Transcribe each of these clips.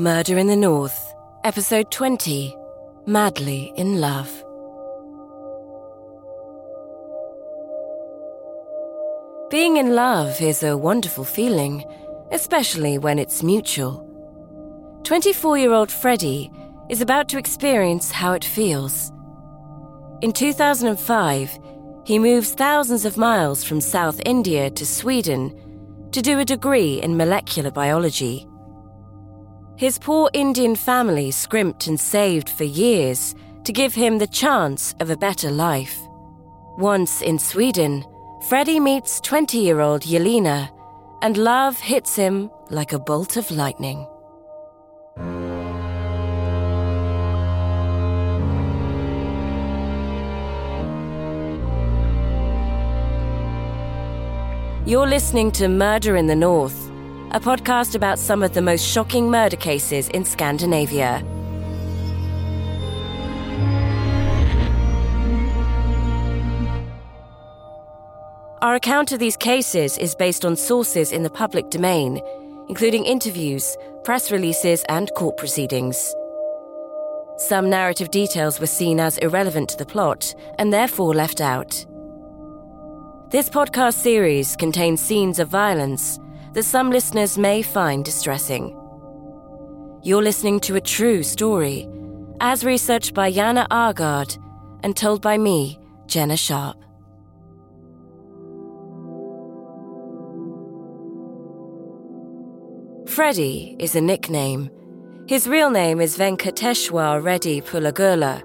Murder in the North, Episode 20 Madly in Love. Being in love is a wonderful feeling, especially when it's mutual. 24 year old Freddy is about to experience how it feels. In 2005, he moves thousands of miles from South India to Sweden to do a degree in molecular biology. His poor Indian family scrimped and saved for years to give him the chance of a better life. Once in Sweden, Freddy meets 20 year old Jelena, and love hits him like a bolt of lightning. You're listening to Murder in the North, a podcast about some of the most shocking murder cases in Scandinavia. Our account of these cases is based on sources in the public domain, including interviews, press releases, and court proceedings. Some narrative details were seen as irrelevant to the plot and therefore left out. This podcast series contains scenes of violence that some listeners may find distressing. You're listening to a true story, as researched by Janne Aagard and told by me, Jenna Sharpe. Freddy is a nickname. His real name is Venkateshwar Reddy Pulagula.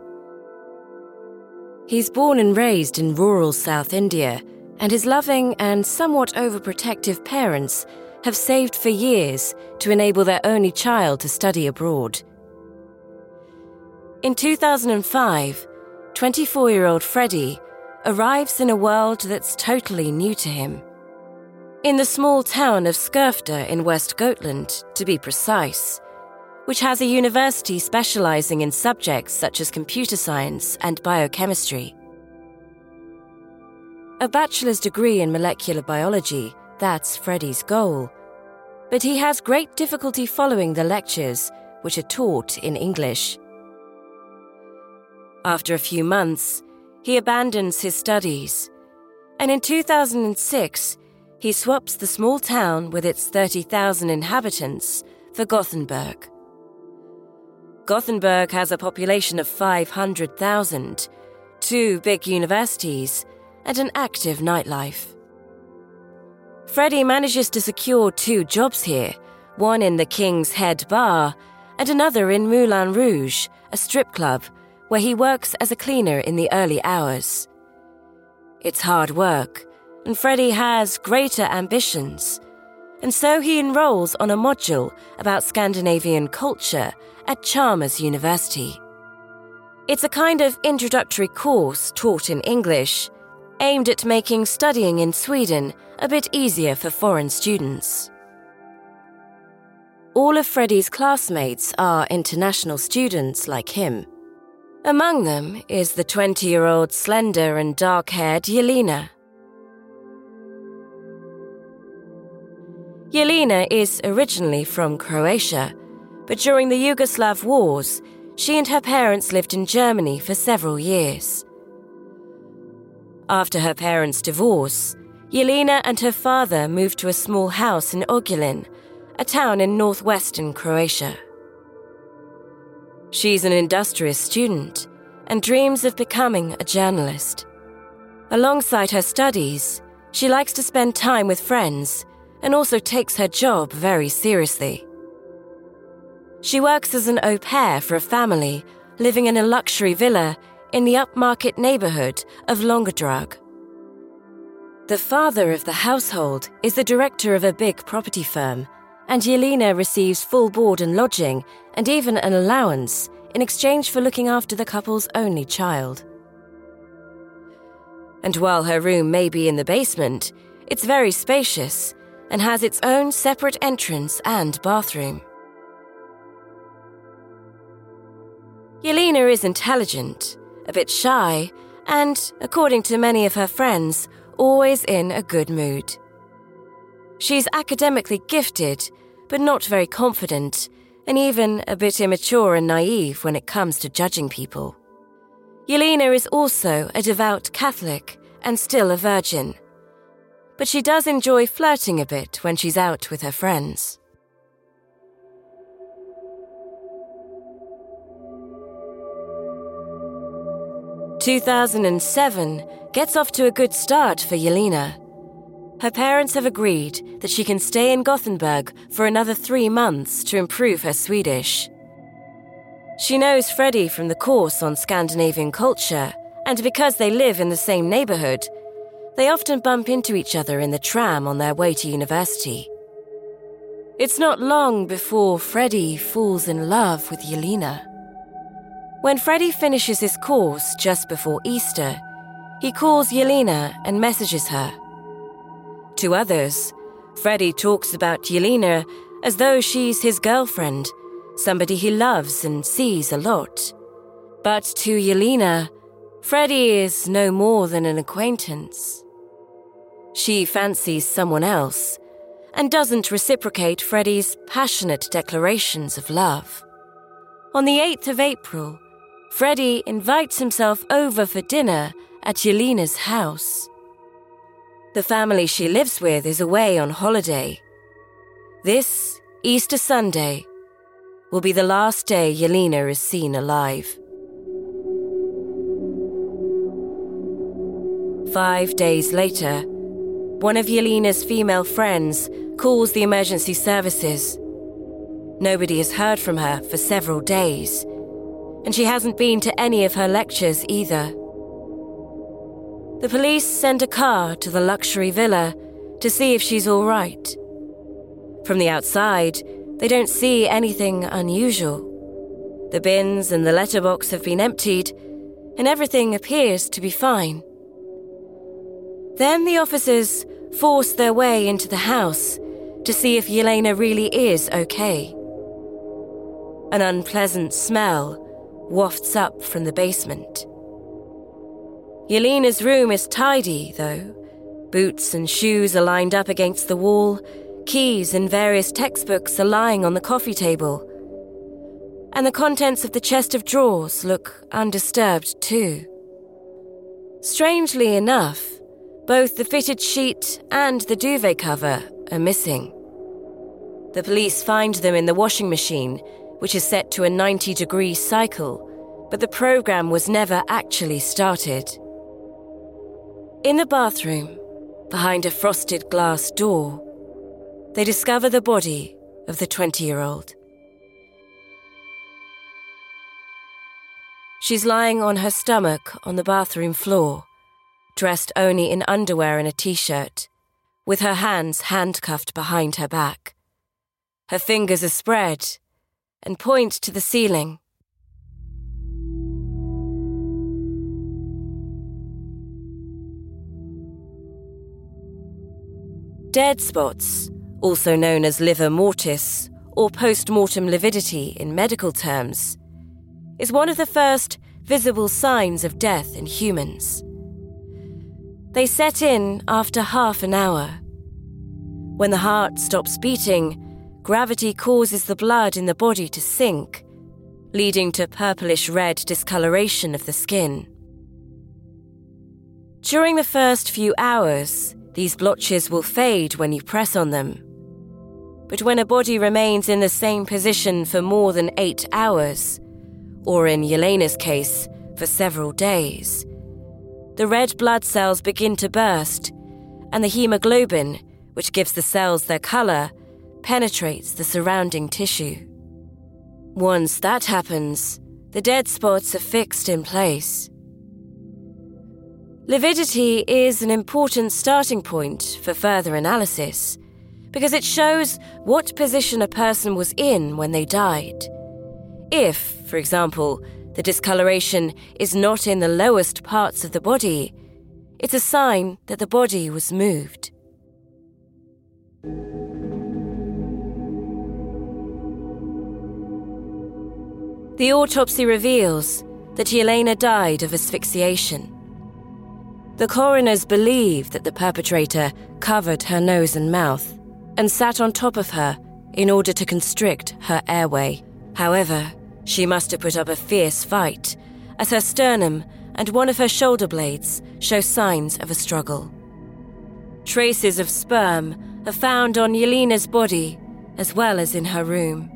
He's born and raised in rural South India, and his loving and somewhat overprotective parents have saved for years to enable their only child to study abroad. In 2005, 24 year old Freddy arrives in a world that's totally new to him. In the small town of Skövde in West Gotland, to be precise, which has a university specializing in subjects such as computer science and biochemistry. A bachelor's degree in molecular biology, that's Freddy's goal. But he has great difficulty following the lectures, which are taught in English. After a few months, he abandons his studies, and in 2006, he swaps the small town with its 30,000 inhabitants for Gothenburg. Gothenburg has a population of 500,000, two big universities, and an active nightlife. Freddy manages to secure two jobs here one in the King's Head Bar and another in Moulin Rouge, a strip club where he works as a cleaner in the early hours. It's hard work, and Freddy has greater ambitions, and so he enrolls on a module about Scandinavian culture at Chalmers University. It's a kind of introductory course taught in English aimed at making studying in Sweden a bit easier for foreign students. All of Freddy's classmates are international students like him. Among them is the 20 year old slender and dark haired Jelena. Jelena is originally from Croatia, but during the Yugoslav wars, she and her parents lived in Germany for several years. After her parents' divorce, Jelena and her father moved to a small house in Ogulin, a town in northwestern Croatia. She's an industrious student and dreams of becoming a journalist. Alongside her studies, she likes to spend time with friends and also takes her job very seriously. She works as an au pair for a family living in a luxury villa in the upmarket neighborhood of Långedrag. The father of the household is the director of a big property firm, and Jelena receives full board and lodging and even an allowance in exchange for looking after the couple's only child. And while her room may be in the basement, it's very spacious and has its own separate entrance and bathroom. Jelena is intelligent a bit shy, and, according to many of her friends, always in a good mood. She's academically gifted, but not very confident, and even a bit immature and naive when it comes to judging people. Jelena is also a devout Catholic and still a virgin. But she does enjoy flirting a bit when she's out with her friends. Two thousand and seven gets off to a good start for Jelena. Her parents have agreed that she can stay in Gothenburg for another three months to improve her Swedish. She knows Freddy from the course on Scandinavian culture, and because they live in the same neighborhood, they often bump into each other in the tram on their way to university. It's not long before Freddy falls in love with Jelena. When Freddy finishes his course just before Easter, he calls Jelena and messages her. To others, Freddy talks about Jelena as though she's his girlfriend somebody he loves and sees a lot. But to Jelena, Freddy is no more than an acquaintance. She fancies someone else and doesn't reciprocate Freddy's passionate declarations of love. On the 8th of April, Freddy invites himself over for dinner at Jelena's house. The family she lives with is away on holiday. This Easter Sunday, will be the last day Jelena is seen alive. Five days later, one of Jelena's female friends calls the emergency services. Nobody has heard from her for several days, and she hasn't been to any of her lectures either. The police send a car to the luxury villa to see if she's all right. From the outside, they don't see anything unusual. The bins and the letterbox have been emptied, and everything appears to be fine. Then the officers force their way into the house to see if Jelena really is okay. An unpleasant smell wafts up from the basement. Jelena's room is tidy, though. Boots and shoes are lined up against the wall, Keys and various textbooks are lying on the coffee table. And the contents of the chest of drawers look undisturbed too. Strangely enough, both the fitted sheet and the duvet cover are missing. The police find them in the washing machine, which is set to a 90 degree cycle, but the program was never actually started. In the bathroom, behind a frosted glass door, they discover the body of the 20 year old. She's lying on her stomach on the bathroom floor, dressed only in underwear and a t shirt, with her hands handcuffed behind her back. Her fingers are spread and point to the ceiling. Dead spots also known as livor mortis or post mortem lividity in medical terms, is one of the first visible signs of death in humans. They set in after half an hour. When the heart stops beating, gravity causes the blood in the body to sink, leading to purplish red discoloration of the skin. During the first few hours, these blotches will fade when you press on them but when a body remains in the same position for more than eight hours, or in Jelena's case, for several days, the red blood cells begin to burst, and the hemoglobin, which gives the cells their color, penetrates the surrounding tissue. Once that happens, the dead spots are fixed in place. Lividity is an important starting point for further analysis because it shows what position a person was in when they died. If, for example, the discoloration is not in the lowest parts of the body, it's a sign that the body was moved. The autopsy reveals that Jelena died of asphyxiation. The coroners believe that the perpetrator covered her nose and mouth and sat on top of her in order to constrict her airway. However, she must have put up a fierce fight, as her sternum and one of her shoulder blades show signs of a struggle. Traces of sperm are found on Jelena's body as well as in her room.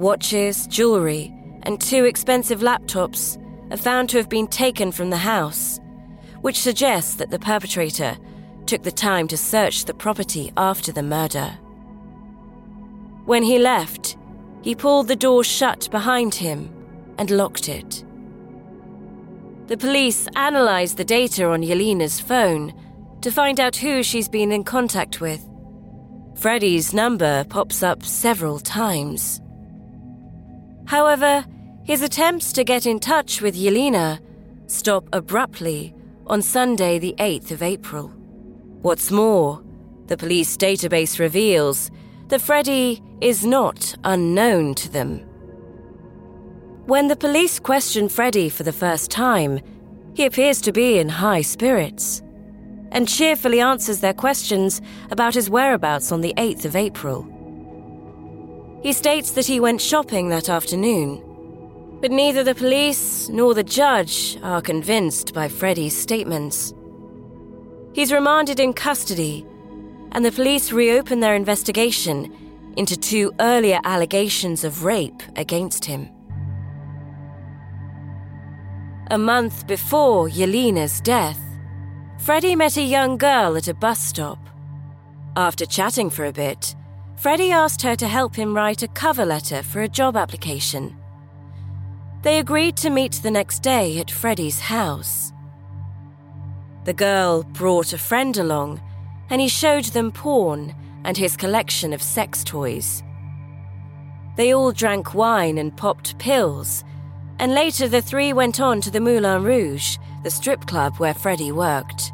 Watches, jewellery, and two expensive laptops are found to have been taken from the house, which suggests that the perpetrator took the time to search the property after the murder. When he left, he pulled the door shut behind him and locked it. The police analysed the data on Jelena's phone to find out who she's been in contact with. Freddy's number pops up several times. However, his attempts to get in touch with Jelena stop abruptly on Sunday, the 8th of April. What's more, the police database reveals that Freddy is not unknown to them. When the police question Freddy for the first time, he appears to be in high spirits and cheerfully answers their questions about his whereabouts on the 8th of April. He states that he went shopping that afternoon, but neither the police nor the judge are convinced by Freddy's statements. He's remanded in custody, and the police reopen their investigation into two earlier allegations of rape against him. A month before Jelena's death, Freddy met a young girl at a bus stop. After chatting for a bit, Freddy asked her to help him write a cover letter for a job application. They agreed to meet the next day at Freddy's house. The girl brought a friend along, and he showed them porn and his collection of sex toys. They all drank wine and popped pills and later the three went on to the Moulin Rouge, the strip club where Freddy worked.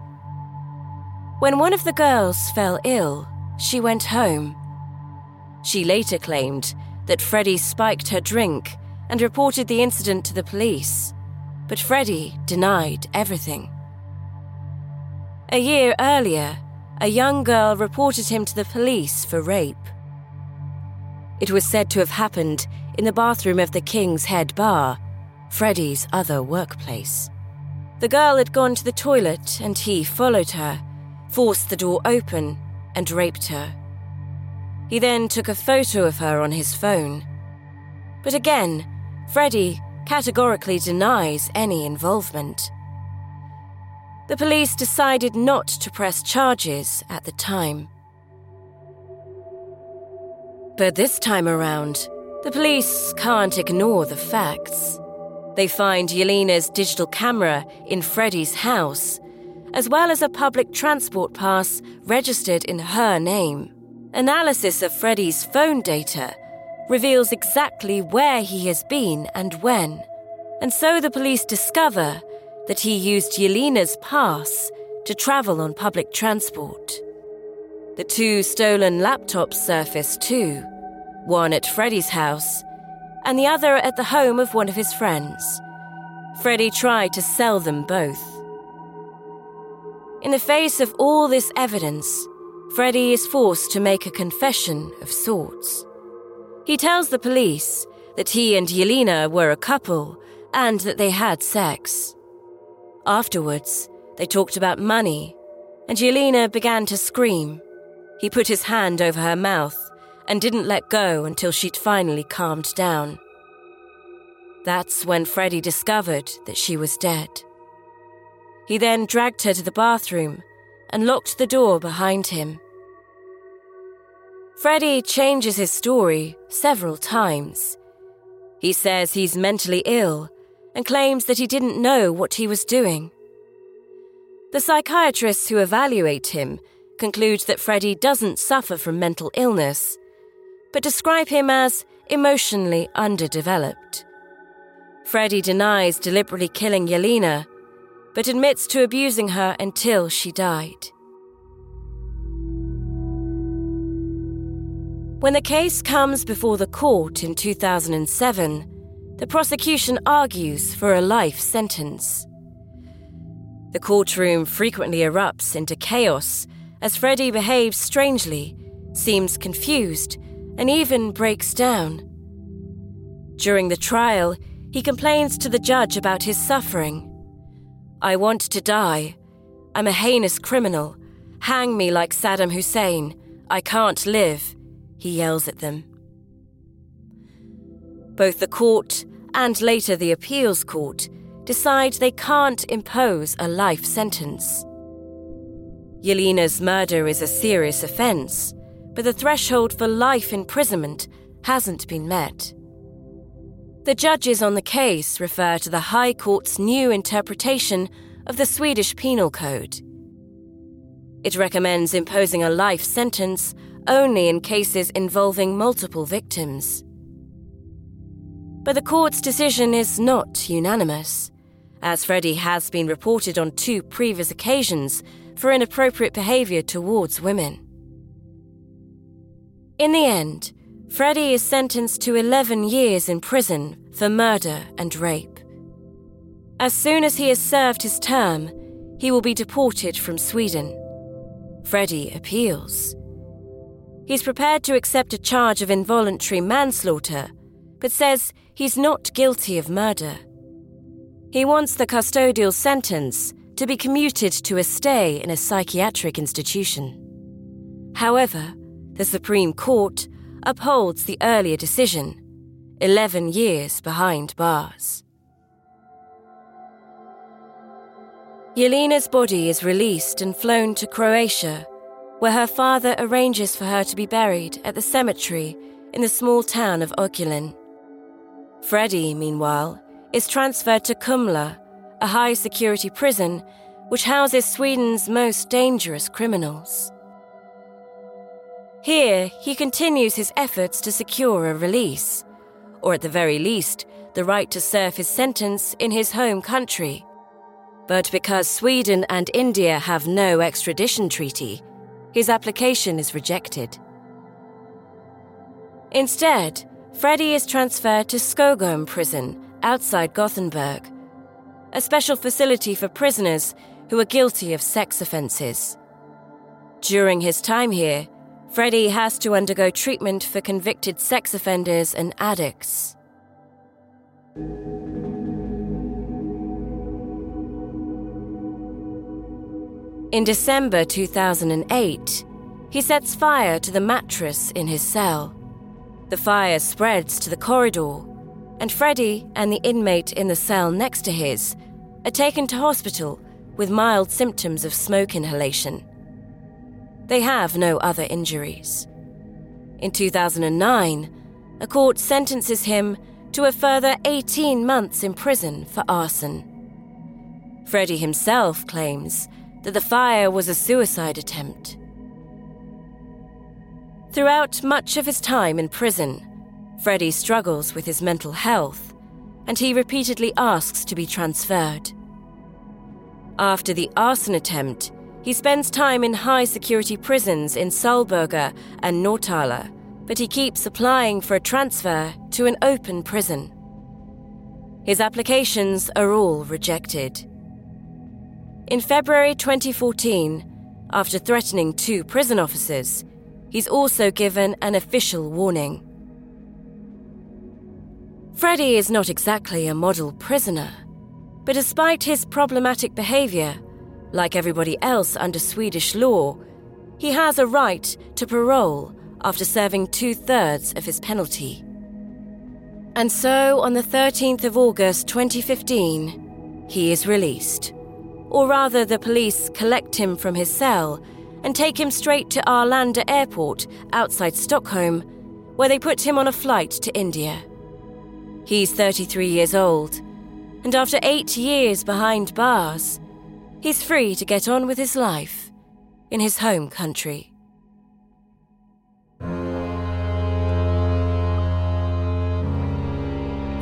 When one of the girls fell ill, she went home. She later claimed that Freddy spiked her drink and reported the incident to the police, but Freddy denied everything. A year earlier, a young girl reported him to the police for rape. It was said to have happened in the bathroom of the King's Head Bar, Freddy's other workplace. The girl had gone to the toilet and he followed her, forced the door open, and raped her. He then took a photo of her on his phone. But again, Freddy categorically denies any involvement. The police decided not to press charges at the time. But this time around, the police can't ignore the facts. They find Jelena's digital camera in Freddy's house, as well as a public transport pass registered in her name. Analysis of Freddy's phone data reveals exactly where he has been and when, and so the police discover that he used Jelena's pass to travel on public transport. The two stolen laptops surface too, one at Freddy's house and the other at the home of one of his friends. Freddy tried to sell them both. In the face of all this evidence, Freddy is forced to make a confession of sorts. He tells the police that he and Jelena were a couple and that they had sex. Afterwards, they talked about money, and Jelena began to scream. He put his hand over her mouth and didn't let go until she'd finally calmed down. That's when Freddy discovered that she was dead. He then dragged her to the bathroom and locked the door behind him. Freddy changes his story several times. He says he's mentally ill and claims that he didn't know what he was doing. The psychiatrists who evaluate him conclude that Freddy doesn't suffer from mental illness but describe him as emotionally underdeveloped. Freddy denies deliberately killing Jelena, but admits to abusing her until she died. When the case comes before the court in 2007, the prosecution argues for a life sentence. The courtroom frequently erupts into chaos as Freddy behaves strangely seems confused, and even breaks down. During the trial, he complains to the judge about his suffering. I want to die. I'm a heinous criminal. Hang me like Saddam Hussein. I can't live, he yells at them. Both the court and later the appeals court decide they can't impose a life sentence. Jelena's murder is a serious offence, but the threshold for life imprisonment hasn't been met. The judges on the case refer to the High Court's new interpretation of the Swedish Penal Code. It recommends imposing a life sentence only in cases involving multiple victims. But the court's decision is not unanimous, as Freddy has been reported on two previous occasions for inappropriate behaviour towards women. In the end, Freddy is sentenced to 11 years in prison for murder and rape. As soon as he has served his term, he will be deported from Sweden. Freddy appeals. He's prepared to accept a charge of involuntary manslaughter, but says he's not guilty of murder. He wants the custodial sentence to be commuted to a stay in a psychiatric institution. However, the Supreme Court upholds the earlier decision, 11 years behind bars. Jelena's body is released and flown to Croatia, where her father arranges for her to be buried at the cemetery in the small town of Ogulin. Freddy, meanwhile, is transferred to Kumla, a high security prison which houses Sweden's most dangerous criminals. Here, he continues his efforts to secure a release, or at the very least, the right to serve his sentence in his home country. But because Sweden and India have no extradition treaty, his application is rejected. Instead, Freddy is transferred to Skogome prison outside Gothenburg, a special facility for prisoners who are guilty of sex offences. During his time here, Freddy has to undergo treatment for convicted sex offenders and addicts. In December 2008, he sets fire to the mattress in his cell. The fire spreads to the corridor, and Freddy and the inmate in the cell next to his are taken to hospital with mild symptoms of smoke inhalation. They have no other injuries. In 2009, a court sentences him to a further 18 months in prison for arson. Freddy himself claims that the fire was a suicide attempt. Throughout much of his time in prison, Freddy struggles with his mental health, and he repeatedly asks to be transferred. After the arson attempt, he spends time in high security prisons in Salberga and Norrtälje, but he keeps applying for a transfer to an open prison. His applications are all rejected. In February 2014, after threatening two prison officers, he's also given an official warning. Freddy is not exactly a model prisoner, but despite his problematic behavior, like everybody else under Swedish law, he has a right to parole after serving two thirds of his penalty. And so, on the 13th of August 2015, he is released. Or rather, the police collect him from his cell and take him straight to Arlanda Airport outside Stockholm, where they put him on a flight to India. He's 33 years old, and after eight years behind bars, he's free to get on with his life in his home country.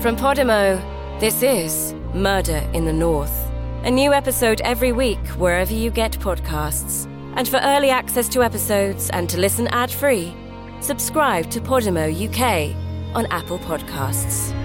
From Podimo, this is Murder in the North. A new episode every week wherever you get podcasts. And for early access to episodes and to listen ad free, subscribe to Podimo UK on Apple Podcasts.